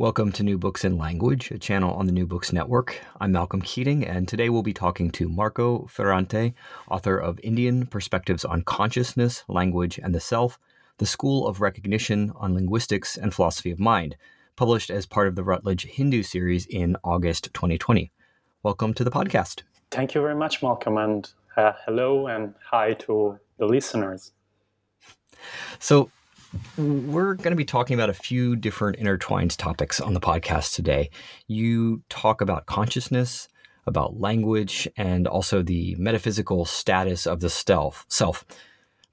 Welcome to New Books in Language, a channel on the New Books Network. I'm Malcolm Keating, and today we'll be talking to Marco Ferrante, author of Indian Perspectives on Consciousness, Language, and the Self, the School of Recognition on Linguistics and Philosophy of Mind, published as part of the Routledge Hindu series in August 2020. Welcome to the podcast. Thank you very much, Malcolm, and uh, hello and hi to the listeners. So, we're going to be talking about a few different intertwined topics on the podcast today. You talk about consciousness, about language, and also the metaphysical status of the self. Self.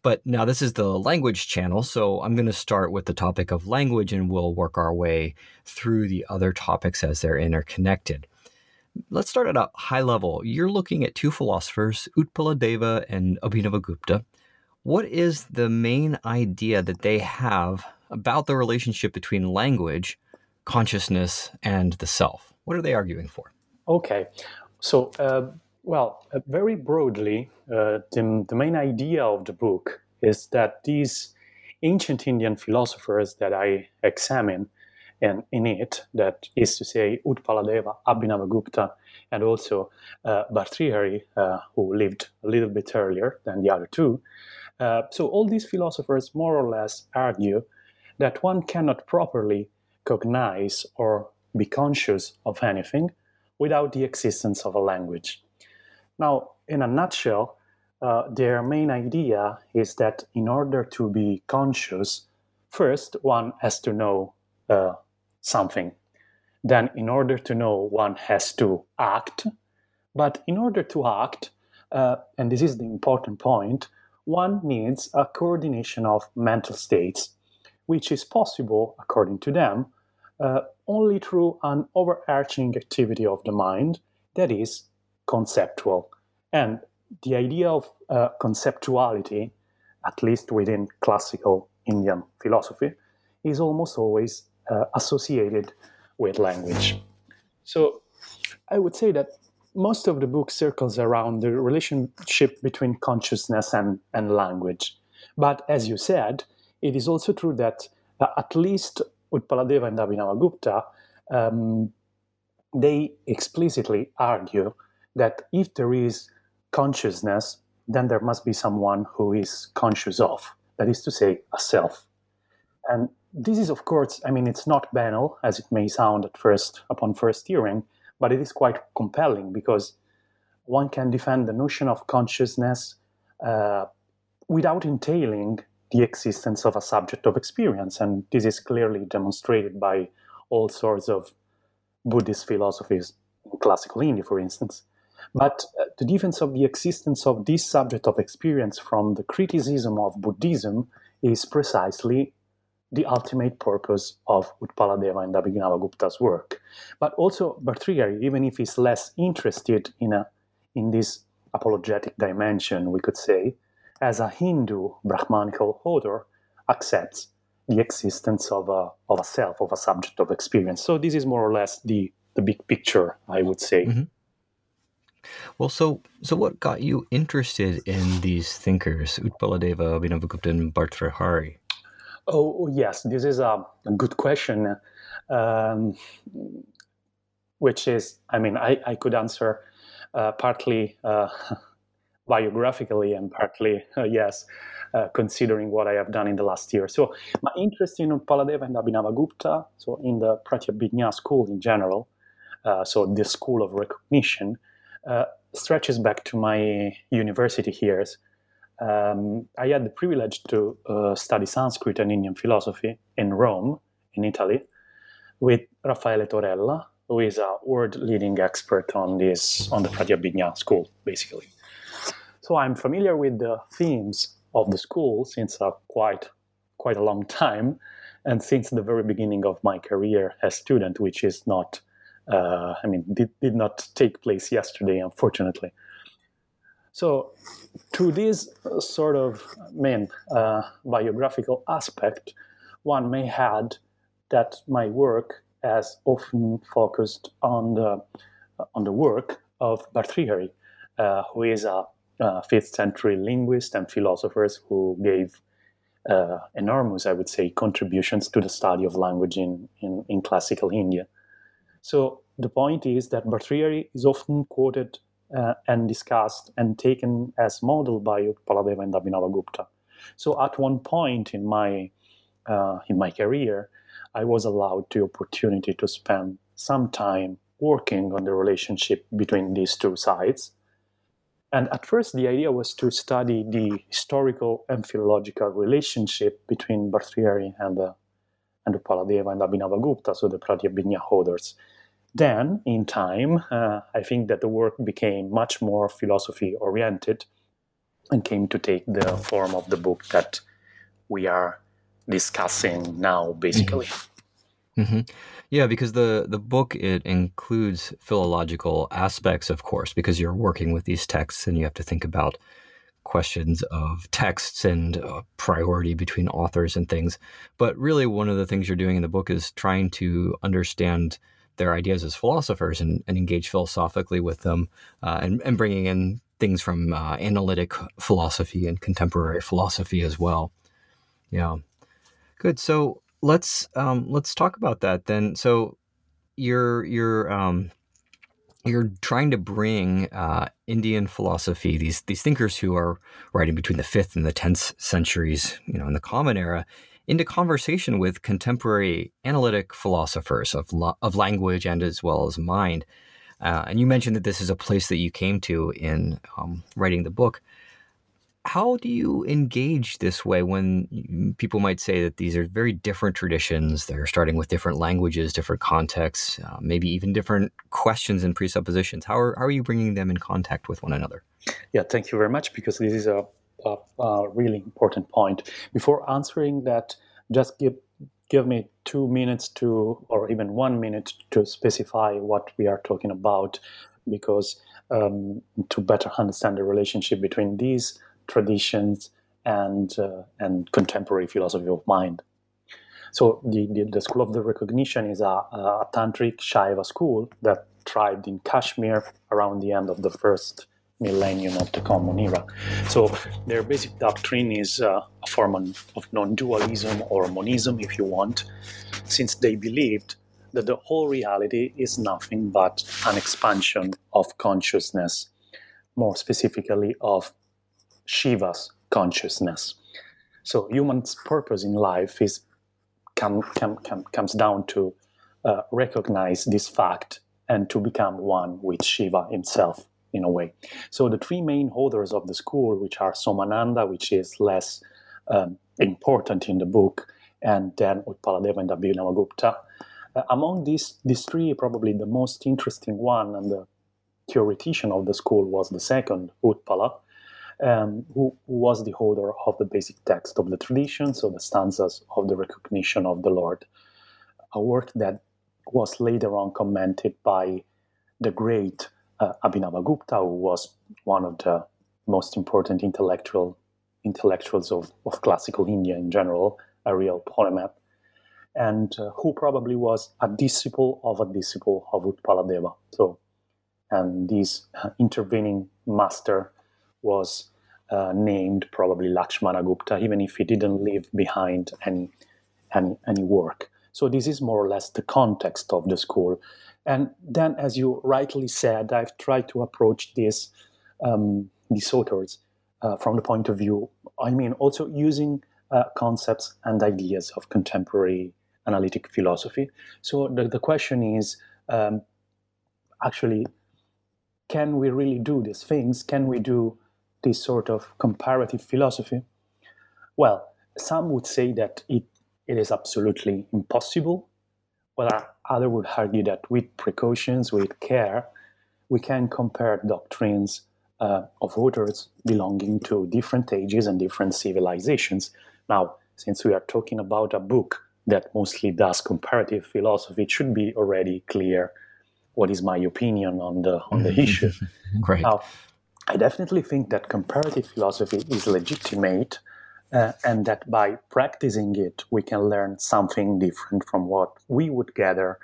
But now this is the language channel, so I'm going to start with the topic of language, and we'll work our way through the other topics as they're interconnected. Let's start at a high level. You're looking at two philosophers, Utpaladeva and Abhinavagupta what is the main idea that they have about the relationship between language, consciousness, and the self? What are they arguing for? Okay. So, uh, well, uh, very broadly, uh, the, the main idea of the book is that these ancient Indian philosophers that I examine and in it, that is to say, Utpaladeva, Abhinavagupta, and also uh, Bhartrihari, uh, who lived a little bit earlier than the other two, uh, so all these philosophers more or less argue that one cannot properly cognize or be conscious of anything without the existence of a language. Now, in a nutshell, uh, their main idea is that in order to be conscious, first one has to know uh, something. Then, in order to know, one has to act. But in order to act, uh, and this is the important point, one needs a coordination of mental states, which is possible, according to them, uh, only through an overarching activity of the mind that is conceptual. And the idea of uh, conceptuality, at least within classical Indian philosophy, is almost always uh, associated with language. So I would say that most of the book circles around the relationship between consciousness and, and language. But as you said, it is also true that uh, at least Utpaladeva and Abhinavagupta, um, they explicitly argue that if there is consciousness, then there must be someone who is conscious of, that is to say, a self. And this is, of course, I mean, it's not banal, as it may sound at first upon first hearing, but it is quite compelling because one can defend the notion of consciousness uh, without entailing the existence of a subject of experience. And this is clearly demonstrated by all sorts of Buddhist philosophies, classical India, for instance. But uh, the defense of the existence of this subject of experience from the criticism of Buddhism is precisely the ultimate purpose of Utpaladeva and Abhinavagupta's work. But also Bhartrihari, even if he's less interested in, a, in this apologetic dimension, we could say, as a Hindu Brahmanical author, accepts the existence of a, of a self, of a subject of experience. So this is more or less the, the big picture, I would say. Mm-hmm. Well, so so what got you interested in these thinkers, Utpaladeva, Abhinavagupta, and Bhartrihari? Oh, yes, this is a, good question, um, which is, I mean, I, I could answer uh, partly uh, biographically and partly, uh, yes, uh, considering what I have done in the last year. So my interest in Utpaladeva and Abhinavagupta, so in the Pratyabhijna school in general, uh, so the school of recognition, uh, stretches back to my university years. Um, I had the privilege to uh, study Sanskrit and Indian philosophy in Rome, in Italy, with Raffaele Torella, who is a world-leading expert on this on the Pratyabhijna school, basically. So I'm familiar with the themes of the school since a quite quite a long time, and since the very beginning of my career as student, which is not, uh, I mean, did, did not take place yesterday, unfortunately. So, to this sort of main uh, biographical aspect, one may add that my work has often focused on the on the work of Bhartrihari, uh, who is a uh, fifth century linguist and philosophers who gave uh, enormous, I would say, contributions to the study of language in, in, in classical India. So the point is that Bhartrihari is often quoted uh, and discussed and taken as model by Utpaladeva and Abhinavagupta. So at one point in my uh, in my career, I was allowed the opportunity to spend some time working on the relationship between these two sides and at first, the idea was to study the historical and philological relationship between Bhartrihari and the and Utpaladeva and Abhinavagupta, so the Pratyabhijna authors. Then, in time, uh, I think that the work became much more philosophy oriented and came to take the form of the book that we are discussing now, basically. Mm-hmm. Mm-hmm. Yeah, because the the book it includes philological aspects, of course, because you're working with these texts and you have to think about questions of texts and uh, priority between authors and things. But really, one of the things you're doing in the book is trying to understand their ideas as philosophers and, and engage philosophically with them, uh, and, and bringing in things from uh, analytic philosophy and contemporary philosophy as well. Yeah, good. So let's um, let's talk about that then. So you're you're um, you're trying to bring uh, Indian philosophy, these these thinkers who are writing between the fifth and the tenth centuries, you know, in the Common Era, into conversation with contemporary analytic philosophers of of language and as well as mind. Uh, and you mentioned that this is a place that you came to in um, writing the book. How do you engage this way when people might say that these are very different traditions they're starting with different languages different contexts uh, maybe even different questions and presuppositions? How are, how are you bringing them in contact with one another? Yeah thank you very much because this is a, a, really important point before answering that just give give me two minutes to or even one minute to specify what we are talking about because um, to better understand the relationship between these traditions and uh, and contemporary philosophy of mind. So the, the, the, school of the recognition is a, a, tantric Shaiva school that thrived in Kashmir around the end of the first millennium of the Common Era. So their basic doctrine is uh, a form of non-dualism or monism, if you want, since they believed that the whole reality is nothing but an expansion of consciousness, more specifically of Shiva's consciousness. So human's purpose in life is come, come, come, comes down to uh, recognize this fact and to become one with Shiva himself in a way. So the three main holders of the school, which are Somananda, which is less um, important in the book, and then Utpaladeva and Abhinavagupta. Uh, among these, these three, probably the most interesting one and the theoretician of the school was the second, Utpala, um, who, was the holder of the basic text of the tradition, so the stanzas of the recognition of the Lord, a work that was later on commented by the great uh, Abhinavagupta, who was one of the most important intellectual intellectuals of, of classical India in general, a real polymath, and uh, who probably was a disciple of a disciple of Utpaladeva. So, and this uh, intervening master was uh, named probably Lakshmana Gupta, even if he didn't leave behind any, any, any work. So this is more or less the context of the school. And then, as you rightly said, I've tried to approach this, um, these authors uh, from the point of view I mean, also using uh, concepts and ideas of contemporary analytic philosophy. So the, the question is um, actually, can we really do these things? Can we do this sort of comparative philosophy? Well, some would say that it, it is absolutely impossible, while others would argue that with precautions, with care, we can compare doctrines uh, of authors belonging to different ages and different civilizations. Now, since we are talking about a book that mostly does comparative philosophy, it should be already clear what is my opinion on the on the issue. Great. Now, I definitely think that comparative philosophy is legitimate, uh, and that by practicing it, we can learn something different from what we would gather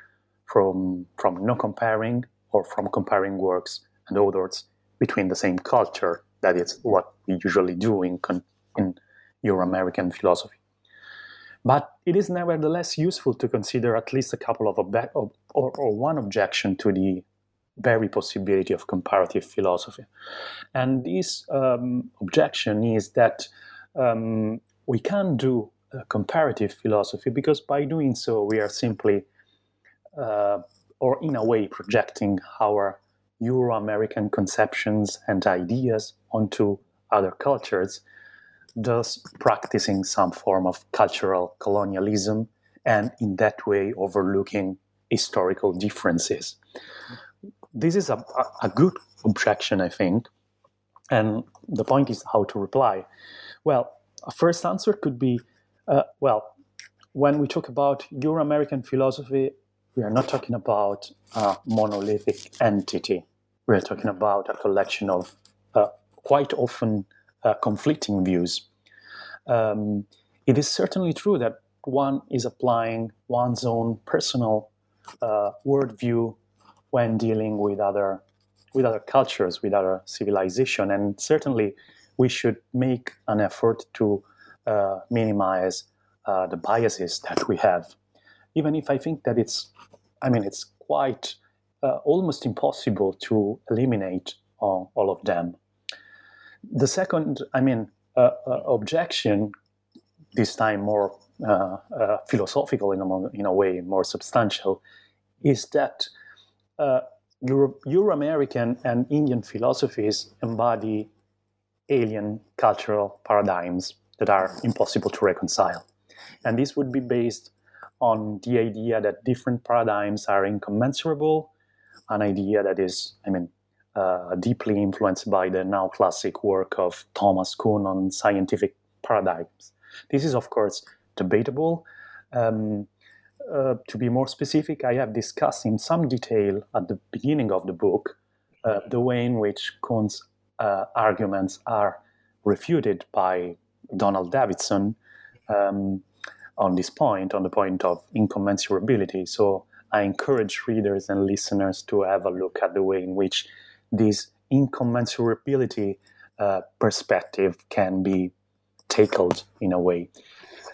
from from no comparing or from comparing works and authors between the same culture. That is what we usually do in in Euro-American philosophy. But it is nevertheless useful to consider at least a couple of ob- or, or one objection to the very possibility of comparative philosophy. And this um, objection is that um, we can't do comparative philosophy because by doing so, we are simply, uh, or in a way, projecting our Euro American conceptions and ideas onto other cultures thus practicing some form of cultural colonialism and in that way overlooking historical differences. This is a, a good objection, I think. And the point is how to reply. Well, a first answer could be uh, well, when we talk about Euro American philosophy, we are not talking about a monolithic entity. We are talking about a collection of uh, quite often uh, conflicting views. Um, it is certainly true that one is applying one's own personal uh, worldview when dealing with other with other cultures, with other civilization, and certainly we should make an effort to uh, minimize uh, the biases that we have. Even if I think that it's, I mean, it's quite uh, almost impossible to eliminate all, all of them. The second, I mean, uh, uh, objection, this time more uh, philosophical in a, in a way, more substantial, is that Euro, Euro American and Indian philosophies embody alien cultural paradigms that are impossible to reconcile. And this would be based on the idea that different paradigms are incommensurable, an idea that is, I mean, uh, deeply influenced by the now classic work of Thomas Kuhn on scientific paradigms. This is, of course, debatable. Um, uh, to be more specific, I have discussed in some detail at the beginning of the book uh, the way in which Kuhn's uh, arguments are refuted by Donald Davidson um, on this point, on the point of incommensurability. So I encourage readers and listeners to have a look at the way in which this incommensurability uh, perspective can be tackled in a way.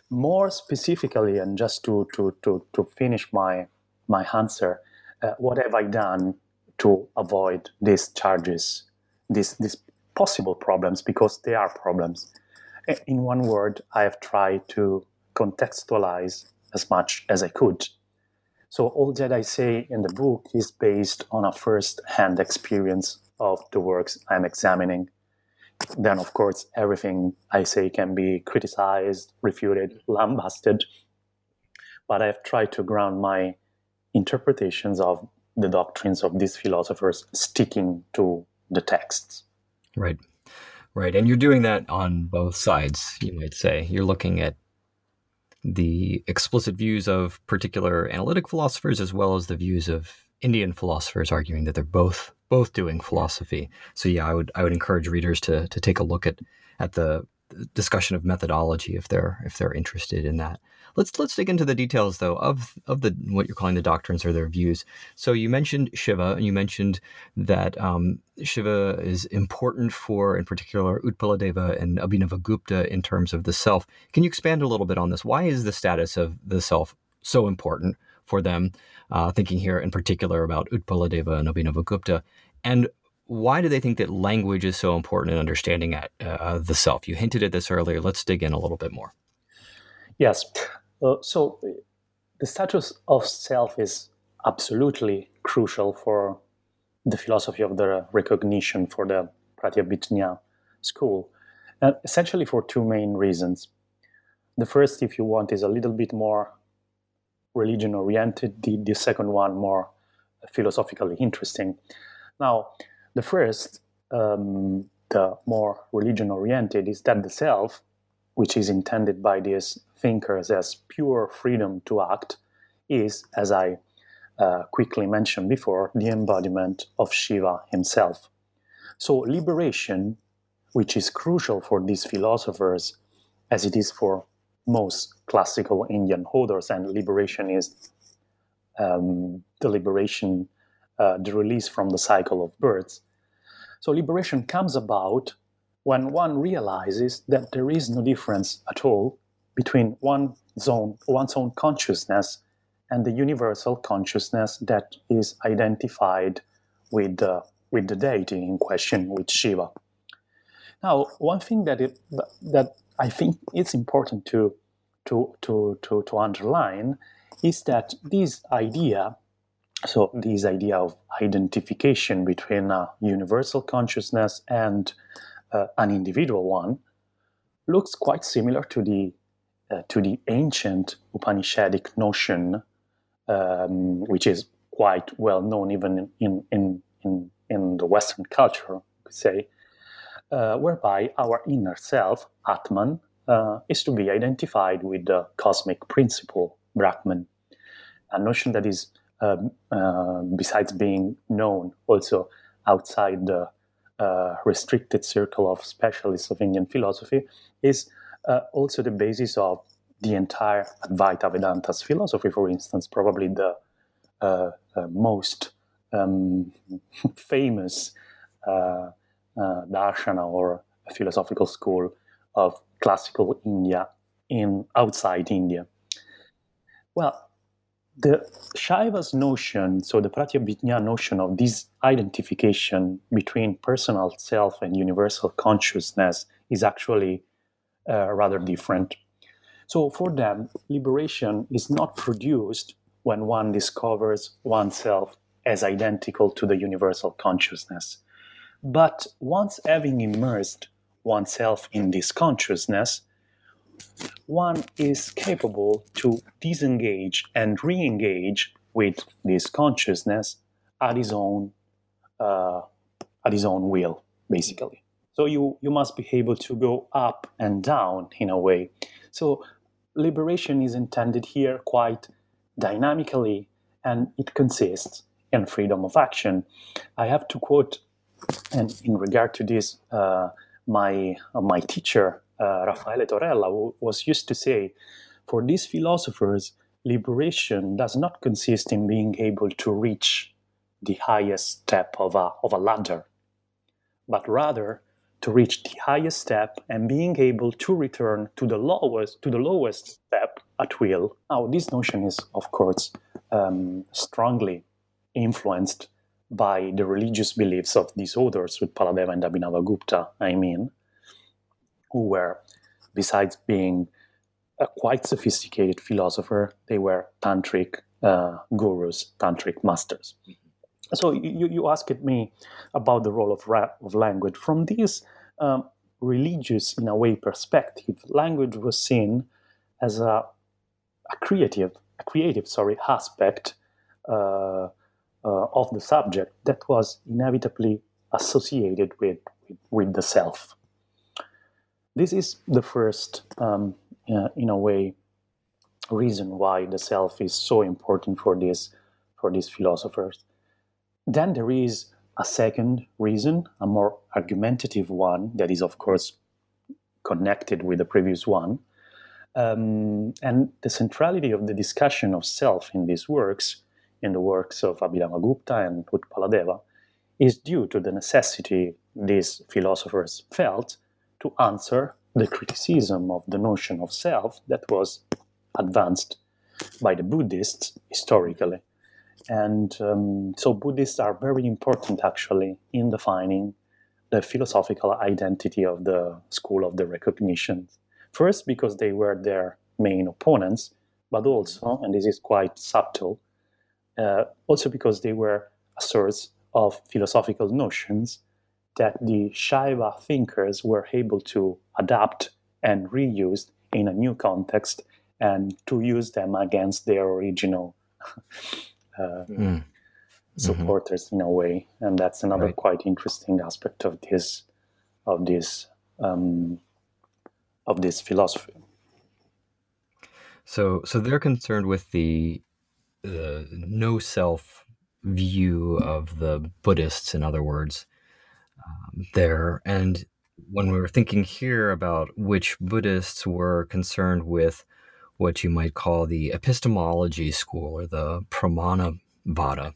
More specifically, and just to, to, to, to finish my, my answer, uh, what have I done to avoid these charges, these, these possible problems, because they are problems? In one word, I have tried to contextualize as much as I could so all that I say in the book is based on a first-hand experience of the works I'm examining. Then, of course, everything I say can be criticized, refuted, lambasted. But I've tried to ground my interpretations of the doctrines of these philosophers sticking to the texts. Right. Right. And you're doing that on both sides, you might say. You're looking at the explicit views of particular analytic philosophers as well as the views of Indian philosophers arguing that they're both both doing philosophy. So yeah, I would I would encourage readers to to take a look at at the discussion of methodology if they're if they're interested in that. Let's let's dig into the details though of of the what you're calling the doctrines or their views. So you mentioned Shiva and you mentioned that um, Shiva is important for, in particular, Utpaladeva and Abhinavagupta in terms of the self. Can you expand a little bit on this? Why is the status of the self so important for them? Uh, thinking here in particular about Utpaladeva and Abhinavagupta, and why do they think that language is so important in understanding at, uh, the self? You hinted at this earlier. Let's dig in a little bit more. Yes. Uh, so the status of self is absolutely crucial for the philosophy of the recognition for the Pratyabhijna school, and essentially for two main reasons. The first, if you want, is a little bit more religion oriented, the, the second one more philosophically interesting. Now, the first, um, the more religion oriented, is that the self, which is intended by these thinkers as pure freedom to act, is, as I uh, quickly mentioned before, the embodiment of Shiva himself. So, liberation, which is crucial for these philosophers, as it is for most classical Indian holders, and liberation is um, the liberation, uh, the release from the cycle of births. So, liberation comes about when one realizes that there is no difference at all between one's own, one's own consciousness and the universal consciousness that is identified with, uh, with the deity in question, with Shiva. Now, one thing that, it, that I think it's important to, to, to, to, to underline is that this idea, so this idea of identification between a universal consciousness and uh, an individual one, looks quite similar to the uh, to the ancient Upanishadic notion um, which is quite well known even in, in, in, in the Western culture, you could say, uh, whereby our inner self, Atman, uh, is to be identified with the cosmic principle, Brahman, a notion that is, um, uh, besides being known also outside the uh, restricted circle of specialists of Indian philosophy, is uh, also the basis of the entire Advaita Vedanta's philosophy, for instance, probably the uh, uh, most um, famous uh, uh, darshana or philosophical school of classical India in outside India. Well, the Shaiva's notion, so the Pratyabhijna notion of this identification between personal self and universal consciousness is actually uh, rather different. So for them, liberation is not produced when one discovers oneself as identical to the universal consciousness. But once having immersed oneself in this consciousness, one is capable to disengage and re engage with this consciousness at his own, uh, at his own will, basically. So you, you must be able to go up and down in a way. So liberation is intended here quite dynamically, and it consists in freedom of action. I have to quote, and in regard to this, uh, my uh, my teacher uh, Raffaele Torella w- was used to say, for these philosophers, liberation does not consist in being able to reach the highest step of a, of a ladder, but rather to reach the highest step and being able to return to the lowest to the lowest step at will. Now, this notion is, of course, um, strongly influenced by the religious beliefs of these authors, Utpaladeva and Abhinavagupta, I mean, who were, besides being a quite sophisticated philosopher, they were tantric uh, gurus, tantric masters. Mm-hmm so you, you asked me about the role of, of language. From this um, religious, in a way, perspective, language was seen as a, a creative, a creative, sorry, aspect uh, uh, of the subject that was inevitably associated with, with, with the self. This is the first, um, uh, in a way, reason why the self is so important for this for these philosophers. Then there is a second reason, a more argumentative one, that is, of course, connected with the previous one. Um, and the centrality of the discussion of self in these works, in the works of Abhinavagupta and Utpaladeva, is due to the necessity these philosophers felt to answer the criticism of the notion of self that was advanced by the Buddhists historically And um, so Buddhists are very important actually in defining the philosophical identity of the school of the recognition. First, because they were their main opponents, but also, and this is quite subtle, uh, also because they were a source of philosophical notions that the Shaiva thinkers were able to adapt and reuse in a new context and to use them against their original uh, mm. supporters mm-hmm. in a way. And that's another right. quite interesting aspect of this of this um, of this philosophy. So, so they're concerned with the the no self view of the Buddhists, in other words, um, there. And when we were thinking here about which Buddhists were concerned with what you might call the epistemology school or the Pramana Vada.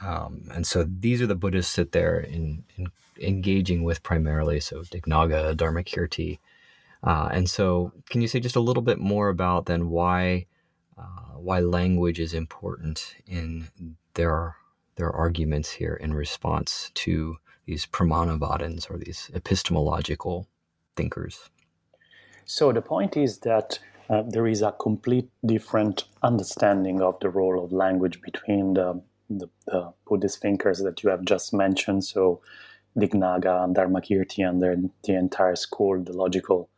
Um, and so these are the Buddhists that they're in, in engaging with primarily. So Dignaga, Dharmakirti. Uh, and so, can you say just a little bit more about then why uh, why language is important in their their arguments here in response to these pramanavadins or these epistemological thinkers. So the point is that uh, there is a complete different understanding of the role of language between the, the, the Buddhist thinkers that you have just mentioned. So Dignaga and Dharmakirti and the, the entire school, the logical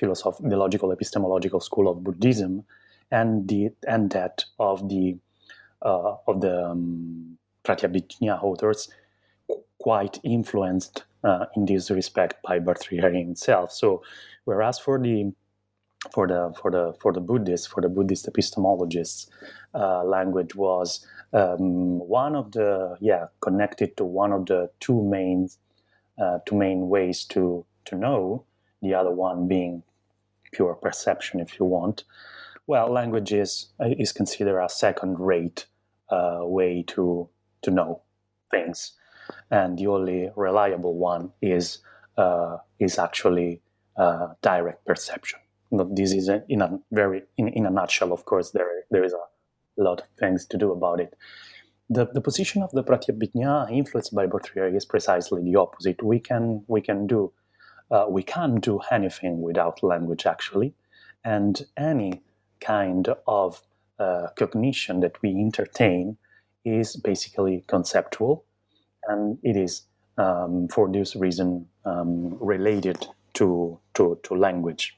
philosoph- the logical epistemological school of Buddhism, and the and that of the uh, of the um, Pratyabhijna authors, quite influenced uh, in this respect by Bhartrihari himself. So, whereas for the for the for the for the Buddhists, for the Buddhist epistemologists, uh, language was um, one of the yeah connected to one of the two main uh, two main ways to to know. The other one being pure perception, if you want. Well, language is is considered a second rate uh, way to to know things and the only reliable one is uh, is actually uh, direct perception. This is a, in a very in, in a nutshell. Of course, there there is a lot of things to do about it. The, the position of the Pratyabhijna influenced by Bhartrihari is precisely the opposite. We can we can do uh, we can't do anything without language actually, and any kind of uh, cognition that we entertain is basically conceptual and it is um, for this reason um, related to, to, to language.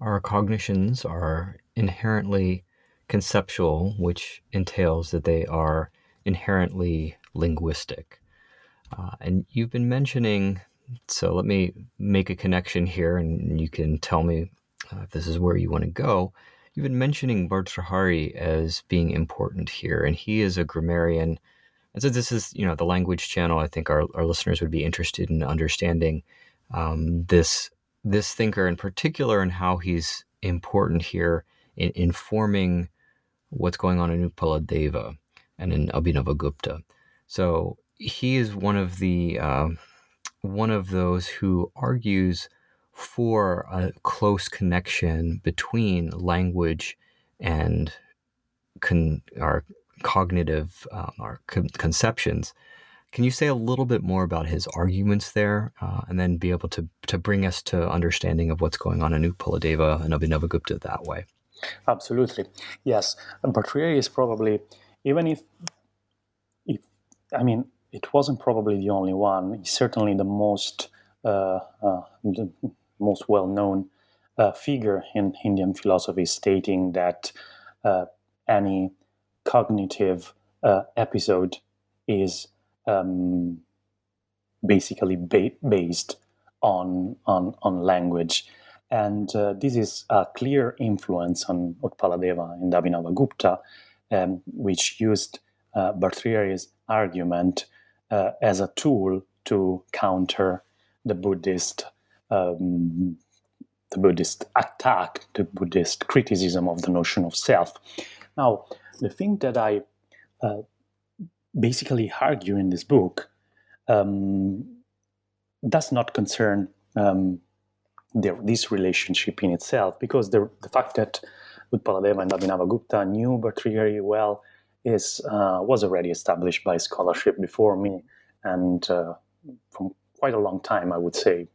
Our cognitions are inherently conceptual, which entails that they are inherently linguistic. Uh, and you've been mentioning, so let me make a connection here and you can tell me uh, if this is where you want to go. You've been mentioning Bhartrihari as being important here, and he is a grammarian and so this is, you know, the language channel. I think our, our listeners would be interested in understanding um, this this thinker in particular and how he's important here in informing what's going on in Utpaladeva and in Abhinavagupta. So he is one of the uh, one of those who argues for a close connection between language and con- our cognitive um, or con- conceptions. Can you say a little bit more about his arguments there, uh, and then be able to to bring us to understanding of what's going on in Utpaladeva and Abhinavagupta that way? Absolutely, yes. Bhartrihari is probably, even if, if I mean, it wasn't probably the only one. He's certainly the most uh, uh, the most well known uh, figure in Indian philosophy, stating that uh, any cognitive uh, episode is um, basically ba- based on, on, on language. And uh, this is a clear influence on Utpaladeva and Abhinavagupta, um, which used uh, argument uh, as a tool to counter the Buddhist um, the Buddhist attack, the Buddhist criticism of the notion of self. Now, the thing that I uh, basically argue in this book um, does not concern um, the, this relationship in itself, because the, the fact that Utpaladeva and Abhinavagupta knew Bhartrihari well is uh, was already established by scholarship before me, and uh, from quite a long time, I would say,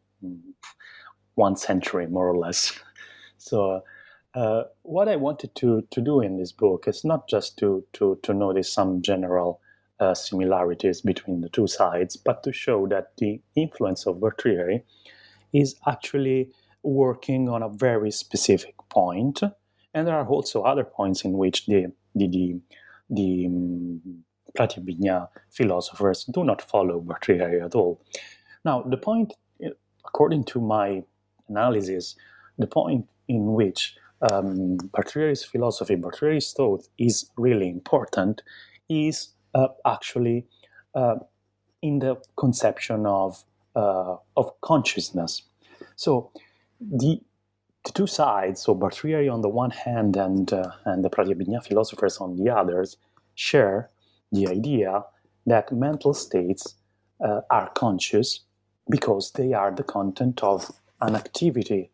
one century more or less. So, uh, what I wanted to to do in this book is not just to to to notice some general uh, similarities between the two sides, but to show that the influence of Bhartrihari is actually working on a very specific point, and there are also other points in which the the the, the um, philosophers do not follow Bhartrihari at all. Now, the point, according to my analysis, the point in which um, Bhartrihari's philosophy, Bhartrihari's thought is really important is actually uh, in the conception of, uh, of consciousness. So the, the two sides, so Bhartrihari on the one hand and, uh, and the Pratyabhijna philosophers on the others, share the idea that mental states uh, are conscious because they are the content of an activity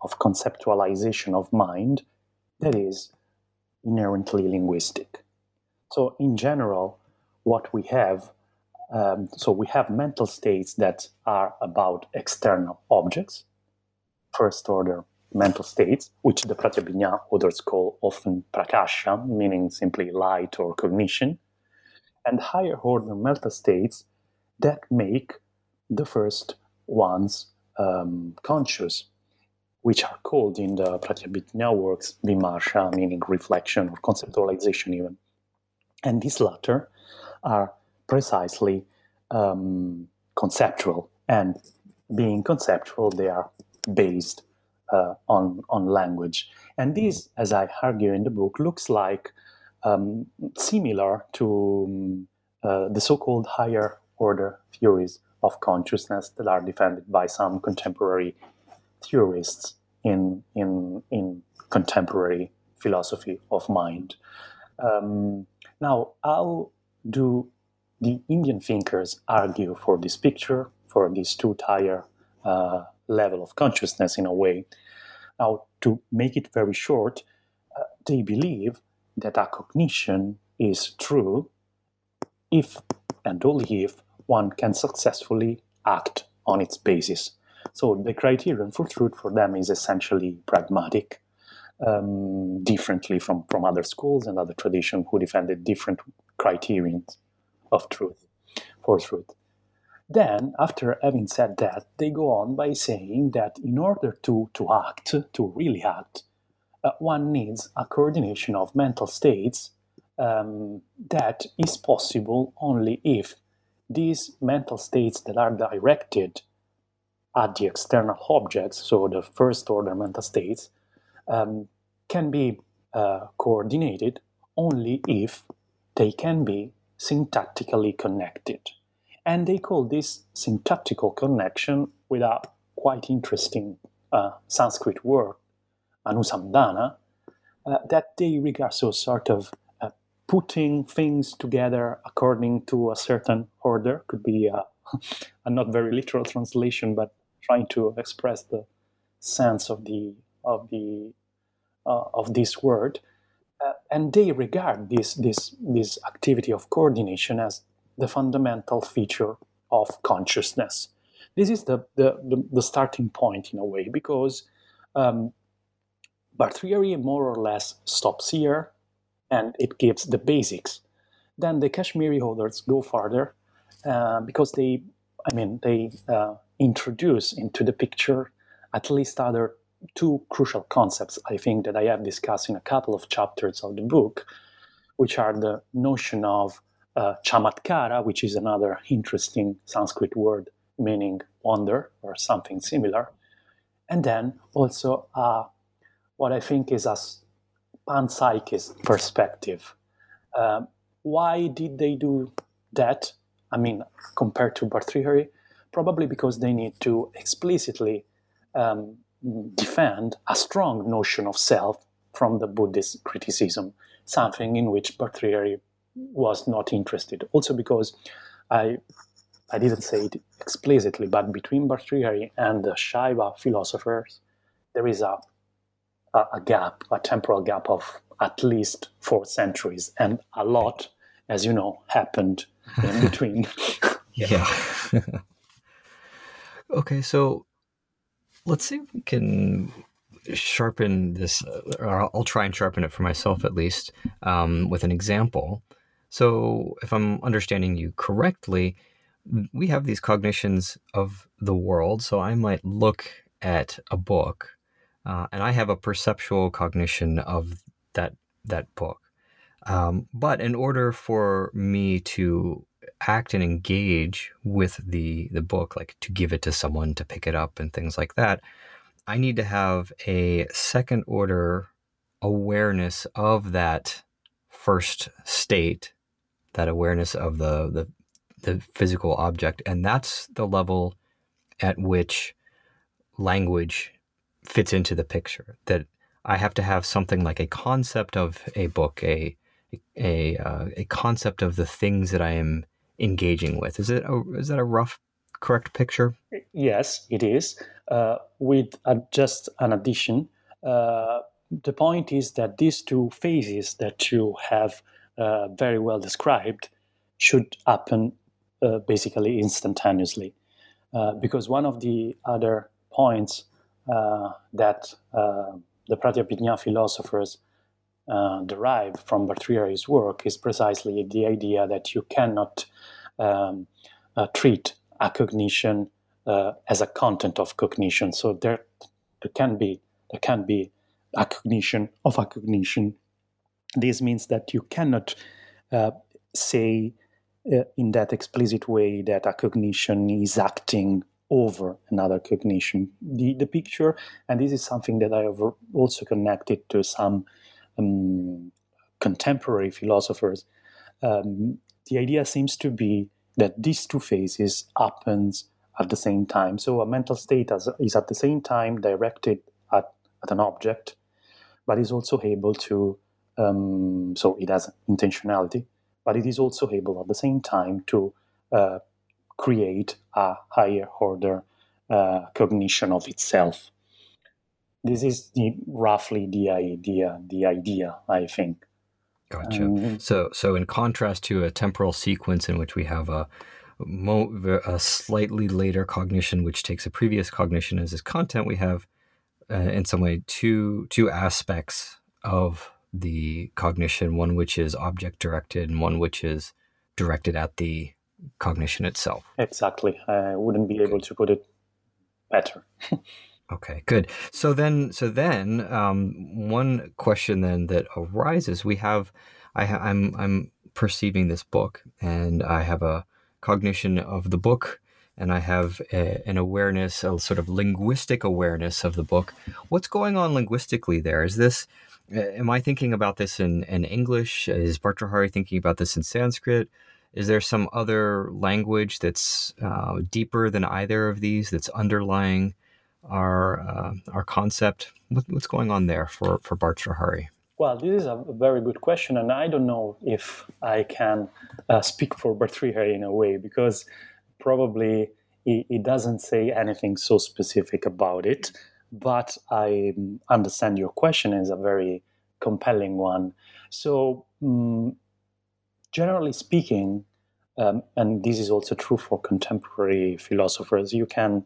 of conceptualization of mind that is inherently linguistic. So, in general, what we have um, so we have mental states that are about external objects, first order mental states, which the Pratyabhijna authors call often prakasha, meaning simply light or cognition, and higher order mental states that make the first ones um, conscious, which are called in the Pratyabhijna works vimarsha, meaning reflection or conceptualization even. And these latter are precisely um, conceptual, and being conceptual, they are based uh, on on language. And this, as I argue in the book, looks like um, similar to um, uh, the so-called higher order theories of consciousness that are defended by some contemporary theorists in in in contemporary philosophy of mind. Um, now, how do the Indian thinkers argue for this picture, for this two-tier uh, level of consciousness in a way? Now, to make it very short, uh, they believe that a cognition is true if and only if one can successfully act on its basis. So the criterion for truth for them is essentially pragmatic, um, differently from, from other schools and other traditions who defended different criterions of truth, for truth. Then, after having said that, they go on by saying that in order to, to act, to really act, uh, one needs a coordination of mental states um, that is possible only if these mental states that are directed at the external objects, so the first order mental states, um, can be uh, coordinated only if they can be syntactically connected. And they call this syntactical connection with a quite interesting uh, Sanskrit word, anusandhana, uh, that they regard so sort of putting things together according to a certain order could be a, a not very literal translation, but trying to express the sense of the of the uh, of this word. Uh, and they regard this this this activity of coordination as the fundamental feature of consciousness. This is the the, the, the starting point in a way because um, Bhartrihari more or less stops here and it gives the basics. Then the Kashmiri holders go further uh, because they, I mean, they uh, introduce into the picture at least other two crucial concepts I think that I have discussed in a couple of chapters of the book, which are the notion of uh, chamatkara, which is another interesting Sanskrit word meaning wonder or something similar, and then also uh, what I think is a panpsychist perspective, uh, why did they do that? I mean, compared to Bhartrihari, probably because they need to explicitly um, defend a strong notion of self from the Buddhist criticism, something in which Bhartrihari was not interested. Also because I I didn't say it explicitly, but between Bhartrihari and the Shaiva philosophers, there is a, a, a gap, a temporal gap of at least four centuries, and a lot, as you know, happened in between. yeah. okay, so let's see if we can sharpen this, or I'll try and sharpen it for myself at least, um, with an example. So, if I'm understanding you correctly, we have these cognitions of the world. So, I might look at a book, uh, and I have a perceptual cognition of that that book. Um, but in order for me to act and engage with the the book, like to give it to someone to pick it up and things like that, I need to have a second order awareness of that first state that awareness of the, the the physical object, and that's the level at which language fits into the picture. That I have to have something like a concept of a book, a a uh, a concept of the things that I am engaging with. Is it a, is that a rough, correct picture? Yes, it is. Uh, with just an addition, uh, the point is that these two phases that you have uh, very well described should happen uh, basically instantaneously. Uh, because one of the other points that the Pratyabhijna philosophers uh, derive from Bhartrihari's work is precisely the idea that you cannot um, treat a cognition as a content of cognition. So there, there can be there can be a cognition of a cognition this means that you cannot uh, say uh, in that explicit way that a cognition is acting over another cognition. The, the picture, and this is something that I have also connected to some um, contemporary philosophers, um, the idea seems to be that these two phases happens at the same time. So a mental state is at the same time directed at, at an object, but is also able to um, so it has intentionality, but it is also able at the same time to uh, create a higher order uh, cognition of itself. This is the, roughly the idea. The idea, I think. Gotcha. Um, so, so in contrast to a temporal sequence in which we have a mo- a slightly later cognition, which takes a previous cognition as its content, we have, uh, in some way, two two aspects of the cognition, one which is object directed and one which is directed at the cognition itself. Exactly. I wouldn't be able to put it better. okay, good. So then, so then, um, one question then that arises: we have, I, I'm, I'm perceiving this book, and I have a cognition of the book and I have a, an awareness, a sort of linguistic awareness of the book. What's going on linguistically there? Is this am I thinking about this in, in English? Is Bhartrihari thinking about this in Sanskrit? Is there some other language that's uh, deeper than either of these that's underlying our uh, our concept? What, what's going on there for for Bhartrihari? Well, this is a very good question, and I don't know if I can uh, speak for Bhartrihari in a way because probably he, he doesn't say anything so specific about it but I understand your question is a very compelling one. So, um, generally speaking, um, and this is also true for contemporary philosophers, you can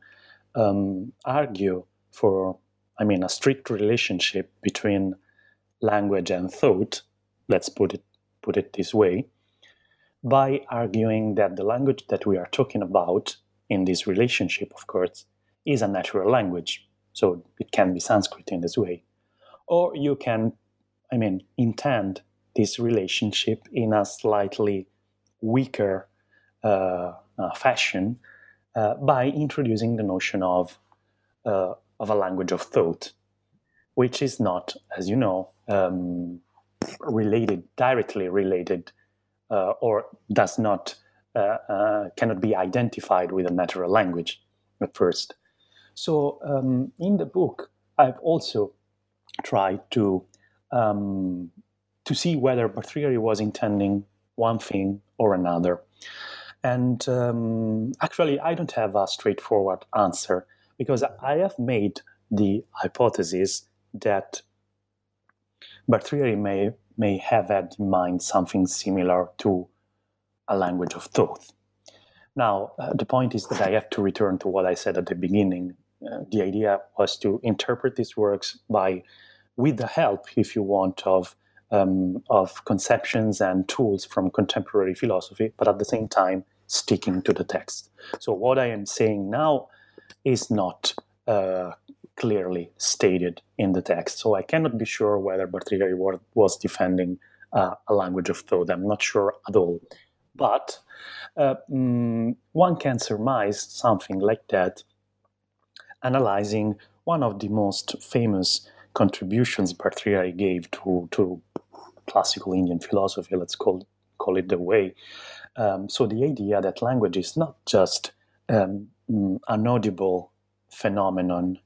um, argue for, I mean, a strict relationship between language and thought. Let's put it put it this way, by arguing that the language that we are talking about in this relationship, of course, is a natural language so it can be Sanskrit in this way. Or you can, I mean, intend this relationship in a slightly weaker uh, uh, fashion uh, by introducing the notion of, uh, of a language of thought, which is not, as you know, um, related, directly related uh, or does not uh, uh, cannot be identified with a natural language at first. So um, in the book, I've also tried to um, to see whether Bhartrihari was intending one thing or another. And um, actually, I don't have a straightforward answer because I have made the hypothesis that Bhartrihari may, may have had in mind something similar to a language of thought. Now, uh, the point is that I have to return to what I said at the beginning. Uh, the idea was to interpret these works by, with the help, if you want, of um, of conceptions and tools from contemporary philosophy, but at the same time sticking to the text. So what I am saying now is not uh, clearly stated in the text. So I cannot be sure whether Bhartrihari was defending uh, a language of thought. I'm not sure at all. But uh, mm, one can surmise something like that analyzing one of the most famous contributions Bhartrihari gave to, to classical Indian philosophy, let's call, call it the way. Um, so the idea that language is not just um, mm, an audible phenomenon,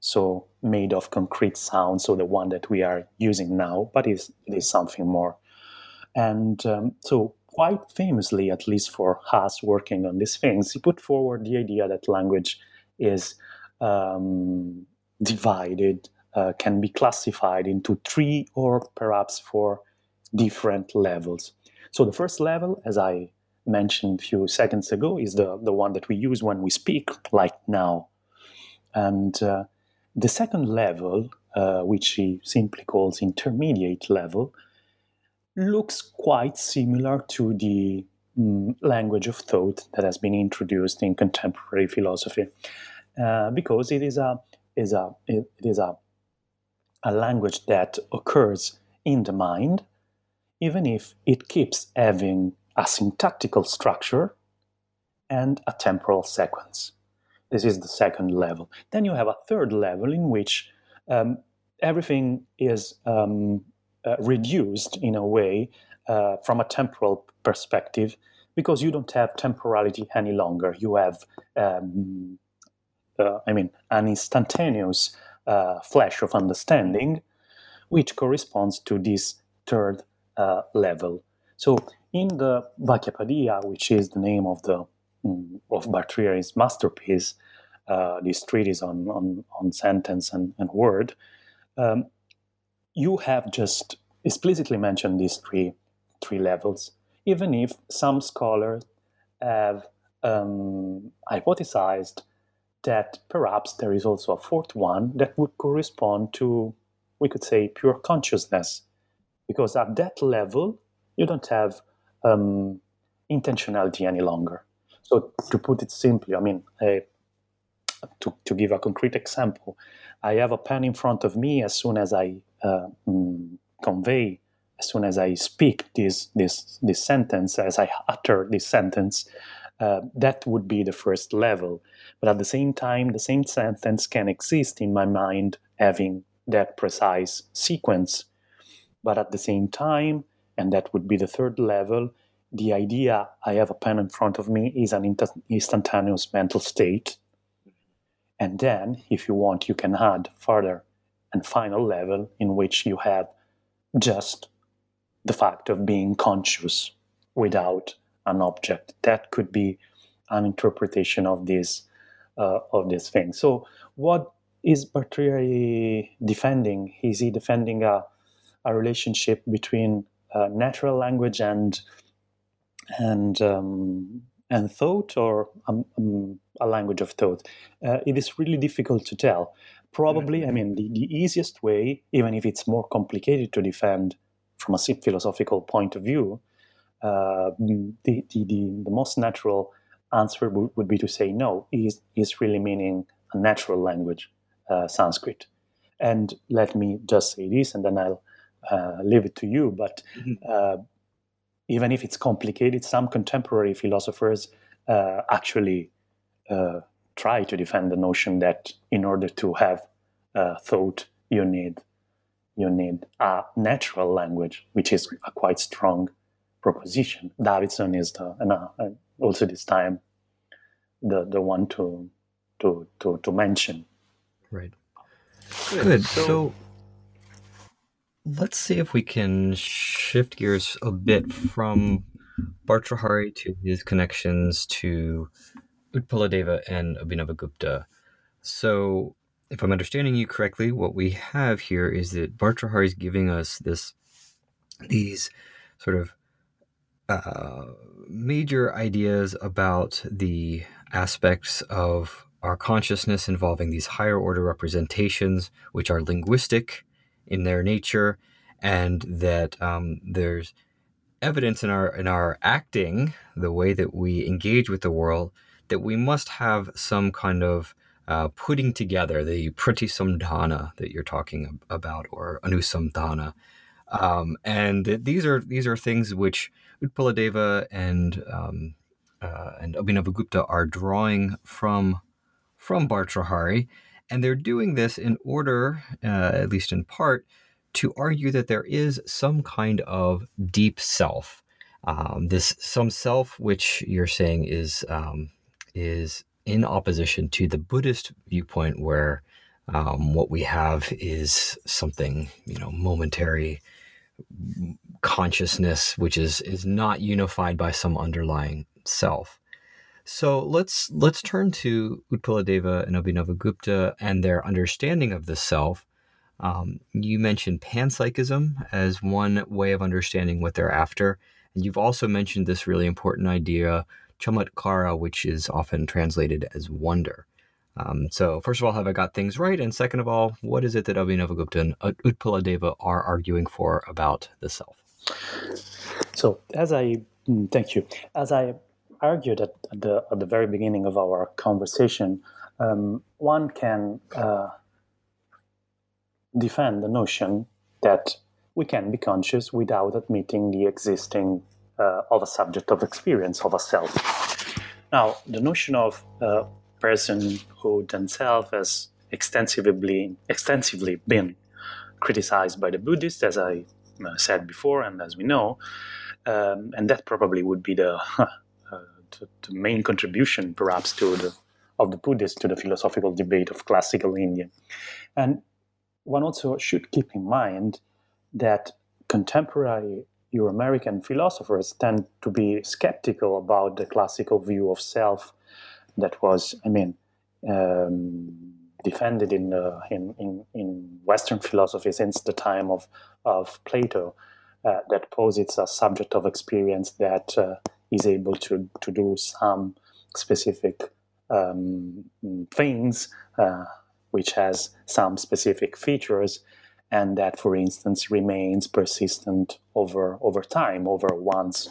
so made of concrete sound, so the one that we are using now, but is, it is something more. And um, so quite famously, at least for us working on these things, he put forward the idea that language is um, divided uh, can be classified into three or perhaps four different levels. So the first level, as I mentioned a few seconds ago, is the, the one that we use when we speak, like now. And uh, the second level, uh, which he simply calls intermediate level, looks quite similar to the mm, language of thought that has been introduced in contemporary philosophy, uh, because it is a is a it is a a language that occurs in the mind, even if it keeps having a syntactical structure and a temporal sequence. This is the second level. Then you have a third level in which um, everything is um, uh, reduced in a way uh, from a temporal perspective because you don't have temporality any longer. You have, um, uh, I mean, an instantaneous uh, flash of understanding, which corresponds to this third uh, level. So in the Vakyapadiya, which is the name of the um, of Bhartrihari's masterpiece, uh, this treatise on, on, on sentence and, and word, um, you have just explicitly mentioned these three three levels, even if some scholars have um, hypothesized that perhaps there is also a fourth one that would correspond to, we could say, pure consciousness. Because at that level, you don't have um, intentionality any longer. So, to put it simply, I mean, uh, to, to give a concrete example, I have a pen in front of me as soon as I uh, mm, convey, as soon as I speak this, this, this sentence, as I utter this sentence, uh, that would be the first level. But at the same time, the same sentence can exist in my mind having that precise sequence. But at the same time, and that would be the third level, the idea I have a pen in front of me is an instantaneous mental state. And then, if you want, you can add further and final level in which you have just the fact of being conscious without an object. That could be an interpretation of this uh, of this thing. So, what is Bhartrihari defending? Is he defending a, a relationship between uh, natural language and and um, and thought, or um, um, a language of thought? Uh, it is really difficult to tell. Probably, mm-hmm. I mean, the, the easiest way, even if it's more complicated to defend from a philosophical point of view, uh, the, the, the, the, most natural answer would, would be to say no, is is really meaning a natural language, uh, Sanskrit. And let me just say this, and then I'll leave it to you. But mm-hmm. Uh, even if it's complicated, some contemporary philosophers uh, actually uh, try to defend the notion that in order to have thought, you need you need a natural language, which is a quite strong proposition. Davidson is the and uh, also this time the the one to to to, to mention. Right. Good. Good. So, so, let's see if we can shift gears a bit from Bhartrhari to his connections to Utpaladeva and Abhinavagupta. So, if I'm understanding you correctly, what we have here is that Bhartrhari is giving us this these sort of uh, major ideas about the aspects of our consciousness involving these higher order representations, which are linguistic in their nature, and that um, there's evidence in our in our acting, the way that we engage with the world, that we must have some kind of uh, putting together the pratisamdhana that you're talking about, or anusamdhana, um, and these are these are things which Utpaladeva and um, uh, and Abhinavagupta are drawing from from Bhartrhari, and they're doing this in order, uh, at least in part, to argue that there is some kind of deep self. Um, this some self which you're saying is um, is in opposition to the Buddhist viewpoint, where um, what we have is something you know momentary consciousness, which is is not unified by some underlying self. So let's let's turn to Utpaladeva and Abhinavagupta and their understanding of the self. Um, you mentioned panpsychism as one way of understanding what they're after, and you've also mentioned this really important idea, chamatkara, which is often translated as wonder. Um, so, first of all, have I got things right? And second of all, what is it that Abhinavagupta and Utpaladeva are arguing for about the self? So, as I mm, thank you, as I argued at, the at the very beginning of our conversation, um, one can uh, defend the notion that we can be conscious without admitting the existing uh, of a subject of experience of a self. Now, the notion of uh, person who themselves has extensively extensively been criticized by the Buddhists, as I uh, said before, and as we know, um, and that probably would be the, the, the main contribution, perhaps, to the of the Buddhists to the philosophical debate of classical India. And one also should keep in mind that contemporary Euro American philosophers tend to be skeptical about the classical view of self that was, I mean, um, defended in, the, in, in, in Western philosophy since the time of, of Plato, uh, that posits a subject of experience that uh, is able to, to do some specific um, things, uh, which has some specific features, and that, for instance, remains persistent over, over time, over one's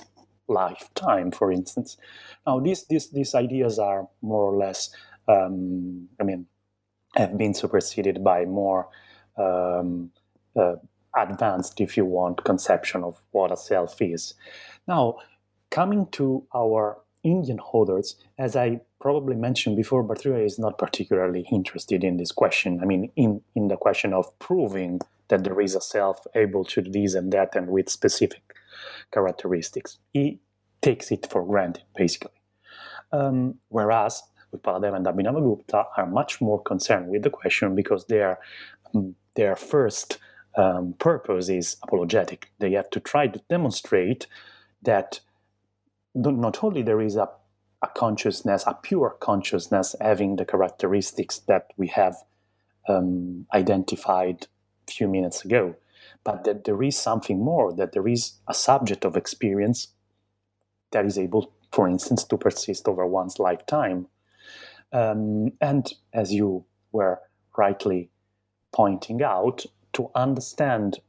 lifetime, for instance. Now, these, these, these ideas are more or less, um, I mean, have been superseded by more um, uh, advanced, if you want, conception of what a self is. Now, coming to our Indian holders, as I probably mentioned before, Bhartrhari is not particularly interested in this question. I mean, in, in the question of proving that there is a self able to do this and that and with specific characteristics. He takes it for granted, basically. Um, whereas Utpaladeva and Abhinavagupta are much more concerned with the question because their, um, their first um, purpose is apologetic. They have to try to demonstrate that not only there is a, a consciousness, a pure consciousness having the characteristics that we have um, identified a few minutes ago, but that there is something more, that there is a subject of experience that is able, for instance, to persist over one's lifetime. Um, and as you were rightly pointing out, to understand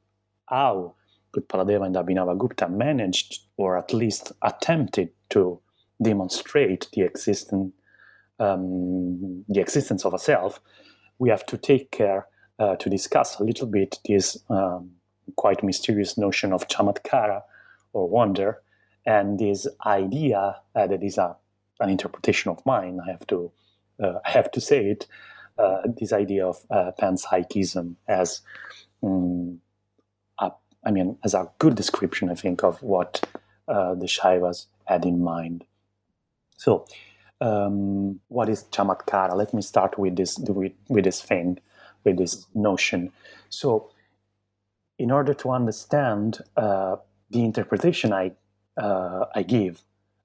how Utpaladeva and Abhinavagupta managed, or at least attempted to demonstrate the existence, um, the existence of a self, we have to take care uh, to discuss a little bit this um, quite mysterious notion of chamatkara or wonder, and this idea uh, that is a, an interpretation of mine. I have to uh, have to say it. Uh, this idea of uh, panpsychism as um, I mean as a good description, I think, of what uh, the Shaivas had in mind. So, um, what is chamatkara? Let me start with this with, with this thing, with this notion. So, in order to understand uh, the interpretation I uh, I give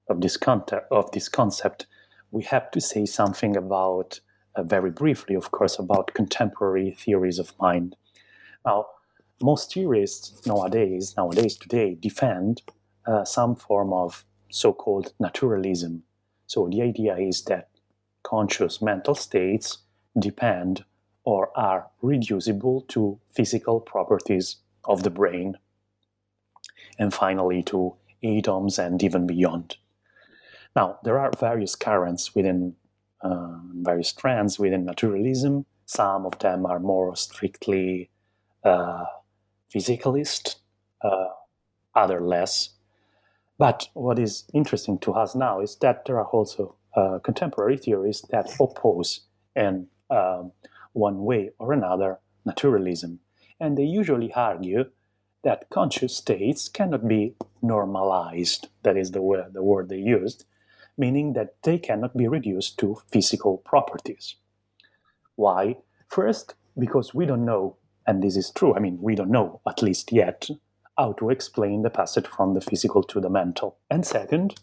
of this concept of this concept, we have to say something about uh, very briefly, of course, about contemporary theories of mind. Now, most theorists nowadays, nowadays today, defend uh, some form of so-called naturalism. So the idea is that conscious mental states depend or are reducible to physical properties of the brain, and finally to atoms and even beyond. Now, there are various currents within uh, various strands within naturalism. Some of them are more strictly uh, physicalist, uh, other less. But what is interesting to us now is that there are also uh, contemporary theories that oppose in um, one way or another naturalism. And they usually argue that conscious states cannot be normalized, that is the word, the word they used, meaning that they cannot be reduced to physical properties. Why? First, because we don't know, and this is true, I mean, we don't know, at least yet, how to explain the passage from the physical to the mental. And second,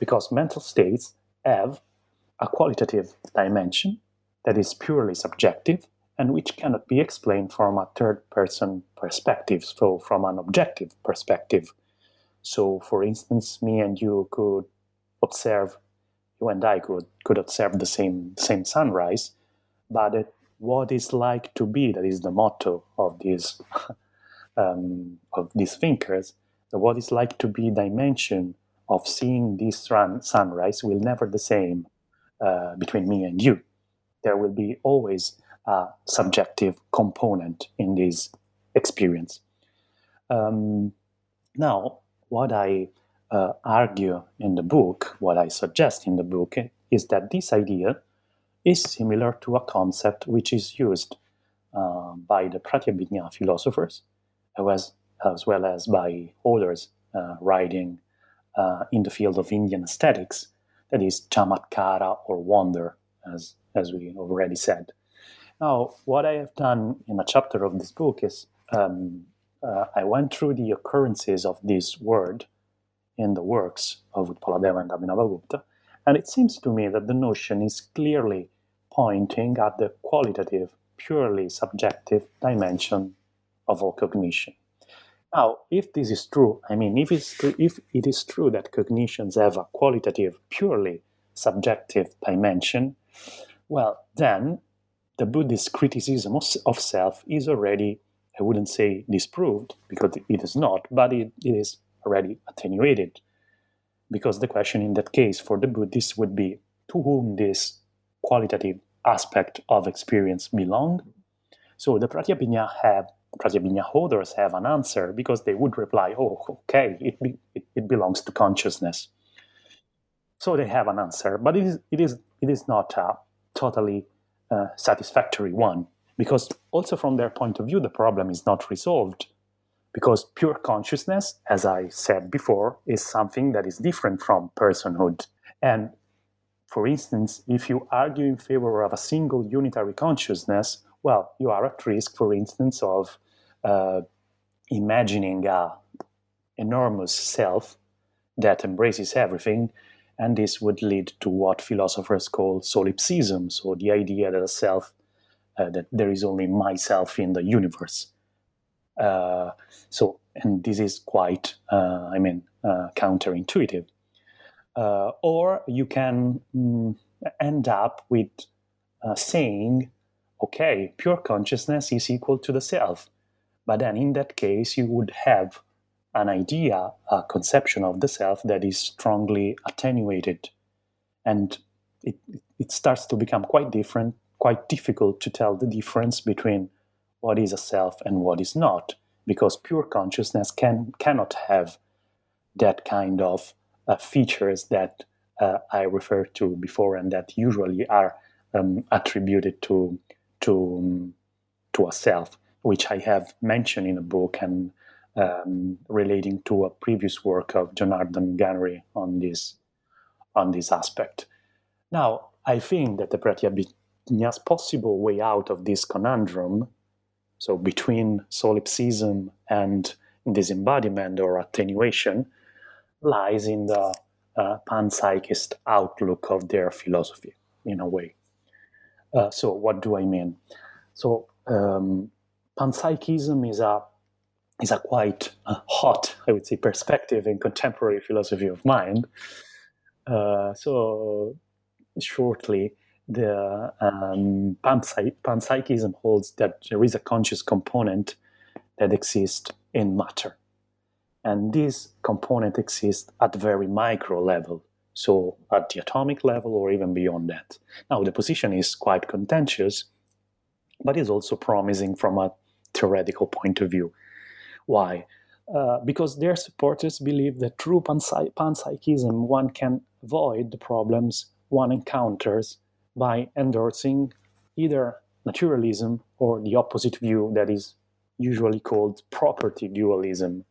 because mental states have a qualitative dimension that is purely subjective and which cannot be explained from a third person perspective, so from an objective perspective. So, for instance, me and you could observe, you and I could, could observe the same, same sunrise, but it, what is like to be, that is the motto of these, um, of these thinkers, what is like to be dimension of seeing this sun, sunrise will never the same uh, between me and you. There will be always a subjective component in this experience. Um, now, what I uh, argue in the book, what I suggest in the book, is that this idea is similar to a concept which is used uh, by the Pratyabhijna philosophers, as, as well as by others uh, writing uh, in the field of Indian aesthetics, that is chamatkara or wonder, as, as we already said. Now, what I have done in a chapter of this book is um, uh, I went through the occurrences of this word in the works of Utpaladeva and Abhinavagupta. And it seems to me that the notion is clearly pointing at the qualitative, purely subjective dimension of all cognition. Now, if this is true, I mean, if, it's true, if it is true that cognitions have a qualitative, purely subjective dimension, well, then the Buddhist criticism of, self is already, I wouldn't say disproved, because it is not, but it, it is already attenuated. Because the question in that case for the Buddhists would be to whom this qualitative aspect of experience belong? So the Pratyabhijna have Pratyabhijna holders have an answer because they would reply, oh, okay, it, be, it, it, belongs to consciousness. So they have an answer, but it is, it is, it is not a totally uh, satisfactory one because also from their point of view, the problem is not resolved because pure consciousness, as I said before, is something that is different from personhood. And for instance, if you argue in favor of a single unitary consciousness, well, you are at risk, for instance, of uh, imagining a enormous self that embraces everything, and this would lead to what philosophers call solipsism, so the idea that a self, uh, that there is only myself in the universe. Uh, so, and this is quite, uh, I mean, uh, counterintuitive. Or you can mm, end up with saying, okay, pure consciousness is equal to the self. But then in that case, you would have an idea, a conception of the self that is strongly attenuated. And it, it starts to become quite different, quite difficult to tell the difference between what is a self and what is not, because pure consciousness can cannot have that kind of uh, features that uh, I referred to before, and that usually are um, attributed to to um, to a self, which I have mentioned in a book, and um, relating to a previous work of Jonardon Ganeri on this on this aspect. Now, I think that the Pratyabhijna's possible way out of this conundrum, so between solipsism and disembodiment or attenuation, lies in the uh, panpsychist outlook of their philosophy, in a way. Uh, so, what do I mean? So, um, panpsychism is a is a quite uh, hot, I would say, perspective in contemporary philosophy of mind. Uh, so, shortly, the um, panpsych- panpsychism holds that there is a conscious component that exists in matter. And this component exists at very micro level, so at the atomic level or even beyond that. Now, the position is quite contentious, but is also promising from a theoretical point of view. Why? Uh, because their supporters believe that through panpsy- panpsychism one can avoid the problems one encounters by endorsing either naturalism or the opposite view that is usually called property dualism,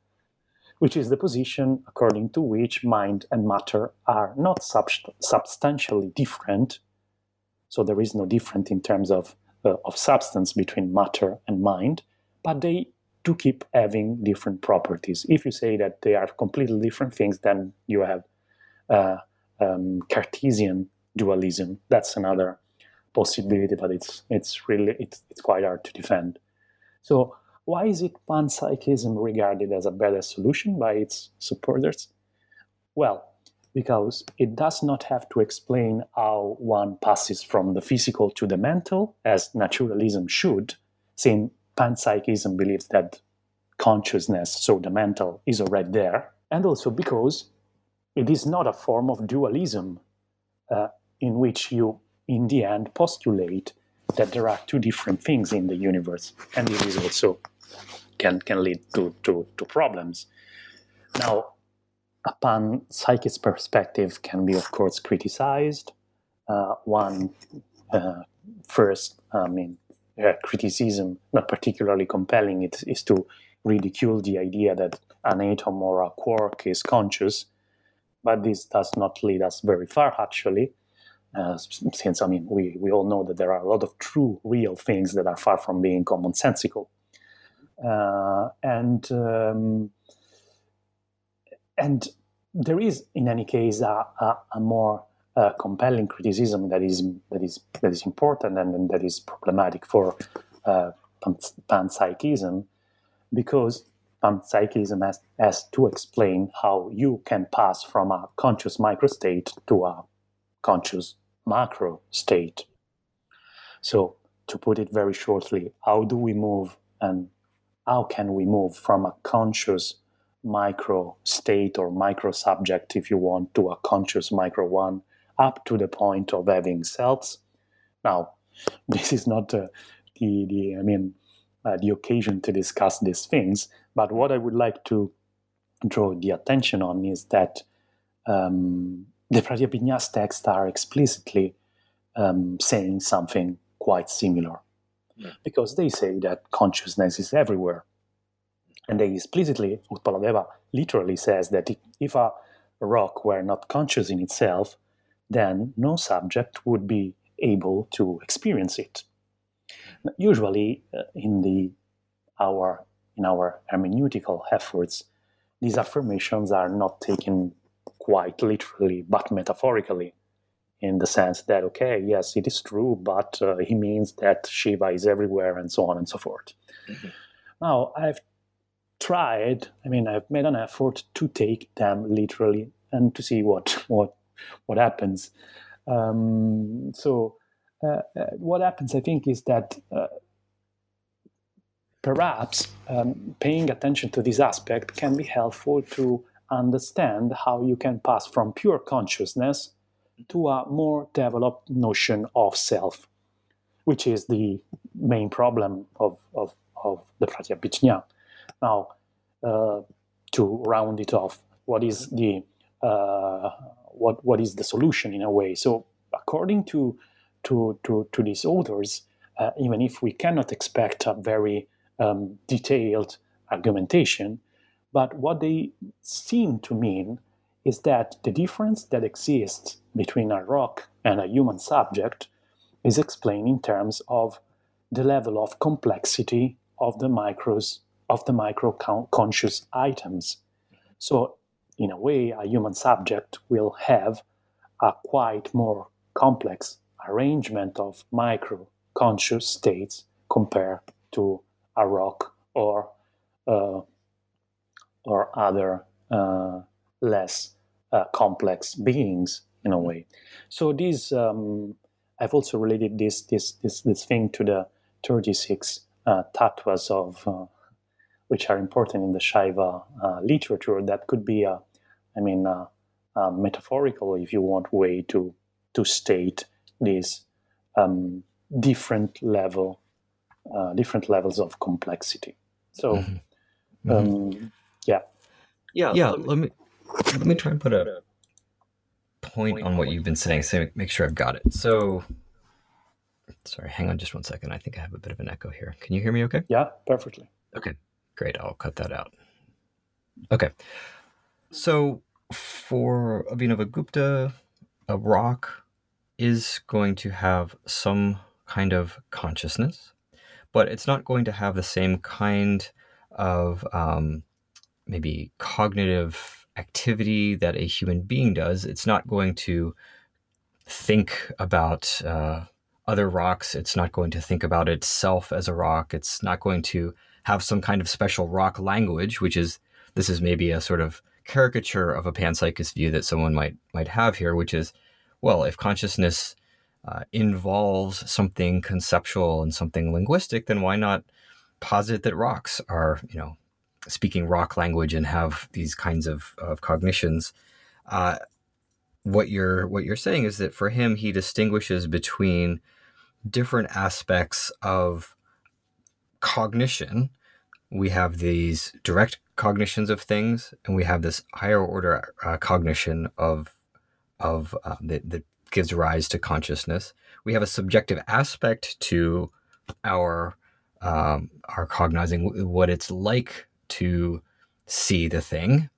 which is the position according to which mind and matter are not sub- substantially different. So there is no difference in terms of, uh, of substance between matter and mind, but they do keep having different properties. If you say that they are completely different things, then you have uh, um, Cartesian dualism. That's another possibility, but it's it's really it's, it's quite hard to defend. So why is it panpsychism regarded as a better solution by its supporters? Well, because it does not have to explain how one passes from the physical to the mental, as naturalism should, since panpsychism believes that consciousness, so the mental, is already there, and also because it is not a form of dualism uh, in which you, in the end, postulate that there are two different things in the universe, and it is also can can lead to to, to problems. Now, a panpsychist perspective can be, of course, criticized. Uh, one uh, first, I mean, uh, criticism, not particularly compelling, it is to ridicule the idea that an atom or a quark is conscious, but this does not lead us very far, actually. Uh, since I mean, we, we all know that there are a lot of true, real things that are far from being commonsensical. Uh, and um, and there is, in any case, a, a, a more uh, compelling criticism that is that is that is important and, and that is problematic for uh, panpsychism, because panpsychism has, has to explain how you can pass from a conscious microstate to a conscious macro state. So, to put it very shortly, how do we move and how can we move from a conscious micro state or micro subject, if you want, to a conscious micro one, up to the point of having selves? Now, this is not uh, the, the, I mean, uh, the occasion to discuss these things, but what I would like to draw the attention on is that um, the Pratyabhijna's texts are explicitly um, saying something quite similar because they say that consciousness is everywhere. And they explicitly, Utpaladeva literally says that if a rock were not conscious in itself, then no subject would be able to experience it. Usually, uh, in the our in our hermeneutical efforts, these affirmations are not taken quite literally, but metaphorically in the sense that, okay, yes, it is true, but uh, he means that Shiva is everywhere and so on and so forth. Mm-hmm. Now, I've tried, I mean, I've made an effort to take them literally and to see what, what, what happens. Um, so, uh, uh, what happens, I think, is that uh, perhaps um, paying attention to this aspect can be helpful to understand how you can pass from pure consciousness to a more developed notion of self, which is the main problem of, of, of the Pratyabhijna. Now, uh, to round it off, what is the uh, what what is the solution in a way? So, according to to to, to these authors, uh, even if we cannot expect a very um, detailed argumentation, But what they seem to mean is that the difference that exists between a rock and a human subject is explained in terms of the level of complexity of the micros of the micro conscious items. So, in a way, a human subject will have a quite more complex arrangement of micro conscious states compared to a rock or uh, or other uh, less uh, complex beings in a way. So these um, I've also related this this this this thing to the 36 uh, tattvas of uh, which are important in the Shaiva uh, literature. That could be a, I mean, a, a metaphorical, if you want, way to to state these um, different level, uh, different levels of complexity. So, mm-hmm. Mm-hmm. Um, yeah, yeah, yeah. Let me let me try and put a point on what you've been saying. So make sure I've got it. So, sorry, hang on just one second. I think I have a bit of an echo here. Can you hear me? Okay. Yeah, perfectly. Okay, great. I'll cut that out. Okay, so for Abhinavagupta, a rock is going to have some kind of consciousness, but it's not going to have the same kind of um, maybe cognitive activity that a human being does. It's not going to think about uh, other rocks. It's not going to think about itself as a rock. It's not going to have some kind of special rock language, which is this is maybe a sort of caricature of a panpsychist view that someone might might have here, which is, well, if consciousness uh, involves something conceptual and something linguistic, then why not posit that rocks are, you know, speaking rock language and have these kinds of, of cognitions. Uh, what you're what you're saying is that for him, he distinguishes between different aspects of cognition. We have these direct cognitions of things, and we have this higher order uh, cognition of of uh, that, that gives rise to consciousness. We have a subjective aspect to our um, our cognizing, what it's like to see the thing.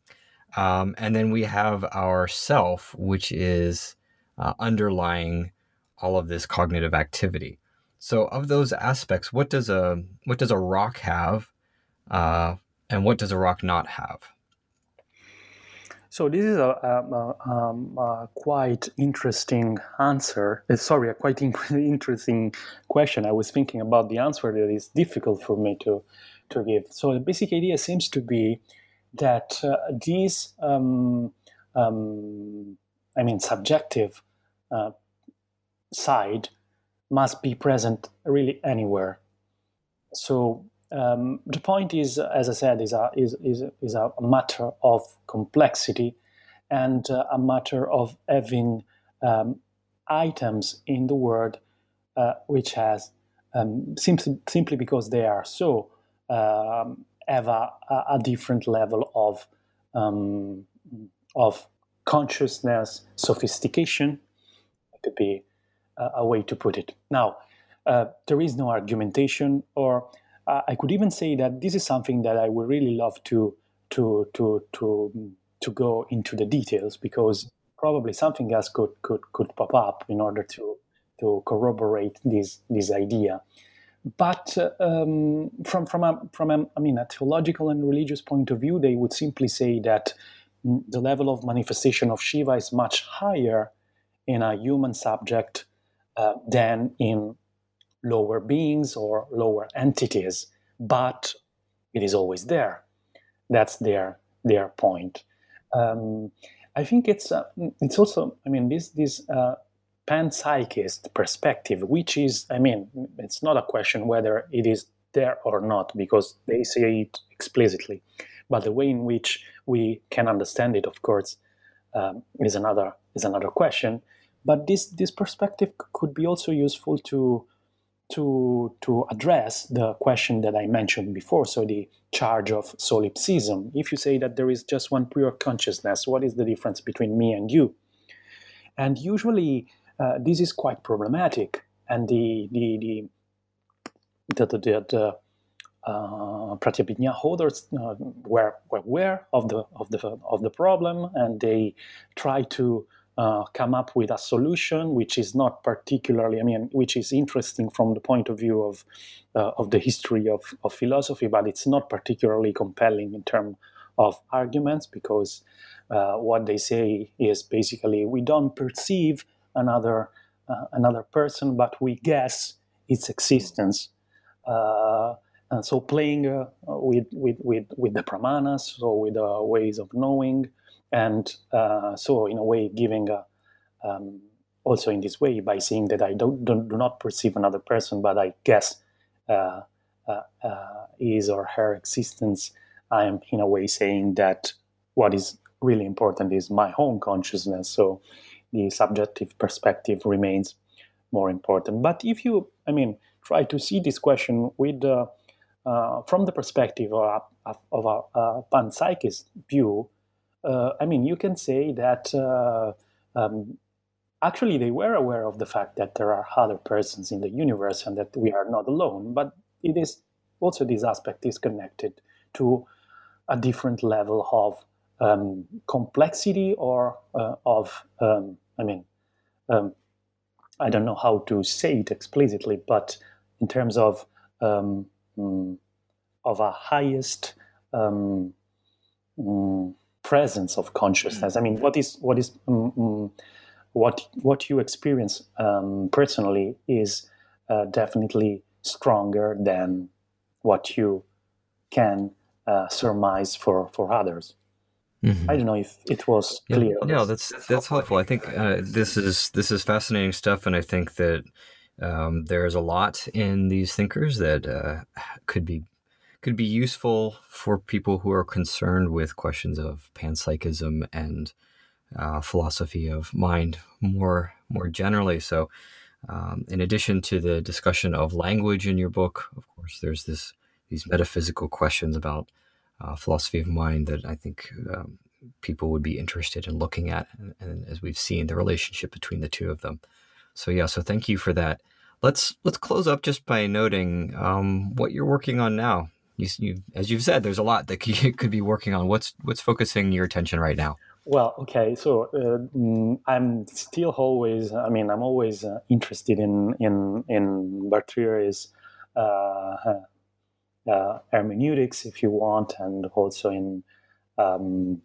Um, and then we have our self, which is uh, underlying all of this cognitive activity. So, of those aspects, what does a what does a rock have, uh, and what does a rock not have? So this is a, a, um, a quite interesting answer. Uh, sorry, a quite in- interesting question. I was thinking about the answer that is difficult for me to to give. So the basic idea seems to be that uh, these, um, um, I mean, subjective uh, side must be present really anywhere. So um, the point is, as I said, is a, is, is, is a matter of complexity and uh, a matter of having um, items in the world uh, which has um, simply, simply because they are so um, have a, a, different level of um, of consciousness sophistication. It could be a, a way to put it. Now, uh, there is no argumentation, or uh, I could even say that this is something that I would really love to to to to to go into the details because probably something else could could could pop up in order to to corroborate this this idea. But um, from from a, from a, I mean a theological and religious point of view, they would simply say that the level of manifestation of Shiva is much higher in a human subject uh, than in lower beings or lower entities, but it is always there. That's their their point. Um, I think it's uh, it's also I mean this this uh, panpsychist perspective, which is, I mean, it's not a question whether it is there or not, because they say it explicitly. But the way in which we can understand it, of course, um, is another is another question. But this this perspective could be also useful to to to address the question that I mentioned before. So the charge of solipsism. If you say that there is just one pure consciousness, what is the difference between me and you? And usually uh, this is quite problematic. And the the the the, the, the uh, Pratyabhijna holders uh, were, were aware of the of the of the problem, and they try to uh, come up with a solution which is not particularly, I mean, which is interesting from the point of view of uh, of the history of, of philosophy, but it's not particularly compelling in terms of arguments because uh, what they say is basically we don't perceive another uh, another person, but we guess its existence. Uh, and so playing uh, with, with, with, with the pramanas, so with the ways of knowing, and uh, so in a way giving a, um, also in this way by saying that I don't, don't, do not perceive another person, but I guess uh, uh, uh, his or her existence. I am in a way saying that what is really important is my own consciousness. So the subjective perspective remains more important. But if you, I mean, try to see this question with uh, uh, from the perspective of a, of a, a panpsychist view, uh, I mean, you can say that uh, um, actually they were aware of the fact that there are other persons in the universe and that we are not alone. But it is also this aspect is connected to a different level of um, complexity or uh, of, um, I mean, um, I don't know how to say it explicitly, but in terms of um, mm, of a highest um, mm, presence of consciousness. I mean, what is what is mm, what what you experience um, personally is uh, definitely stronger than what you can uh, surmise for for others. Mm-hmm. I don't know if it was clear. Yeah, yeah that's that's helpful. I think uh, this is this is fascinating stuff, and I think that um, there's a lot in these thinkers that uh, could be could be useful for people who are concerned with questions of panpsychism and uh, philosophy of mind more more generally. So, um, in addition to the discussion of language in your book, of course, there's this these metaphysical questions about uh, philosophy of mind that I think um, people would be interested in looking at, and, and, as we've seen, the relationship between the two of them. So yeah, so thank you for that. Let's let's close up just by noting um, what you're working on now. You, you, as you've said, there's a lot that you could be working on. What's what's focusing your attention right now? Well, okay, so uh, mm, I'm still always. I mean, I'm always uh, interested in in in Bhartrihari's uh, uh, hermeneutics, if you want, and also in um,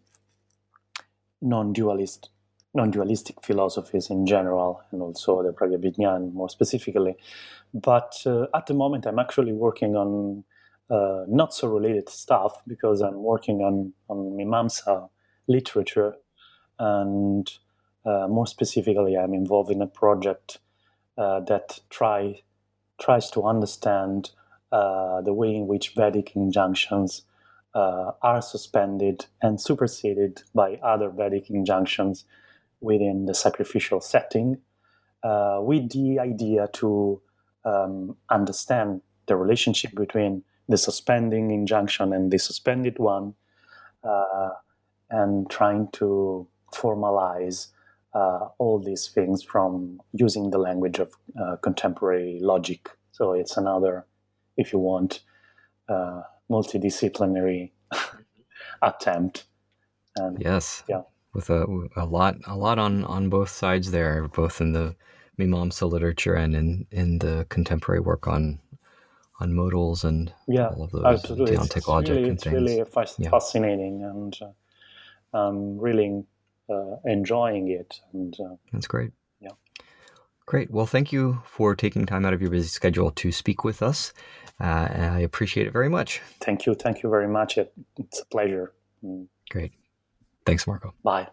non-dualist non-dualistic philosophies in general, and also the Pratyabhijna more specifically. But uh, at the moment, I'm actually working on uh, not so related stuff because I'm working on on Mimamsa literature, and uh, more specifically, I'm involved in a project uh, that try tries to understand uh, the way in which Vedic injunctions uh, are suspended and superseded by other Vedic injunctions within the sacrificial setting, uh, with the idea to um, understand the relationship between the suspending injunction and the suspended one, uh, and trying to formalize uh, all these things from using the language of uh, contemporary logic. So it's another, if you want, uh, multidisciplinary attempt. And, yes. Yeah. With a, a lot, a lot on, on both sides there, both in the Mimamsa literature and in, in the contemporary work on on modals and yeah, all of those absolutely. it's logic really, it's really yeah. fascinating and uh, I'm really uh, enjoying it. And uh, that's great. Yeah. Great. Well, thank you for taking time out of your busy schedule to speak with us. Uh, I appreciate it very much. Thank you. Thank you very much. It's a pleasure. Mm. Great. Thanks, Marco. Bye.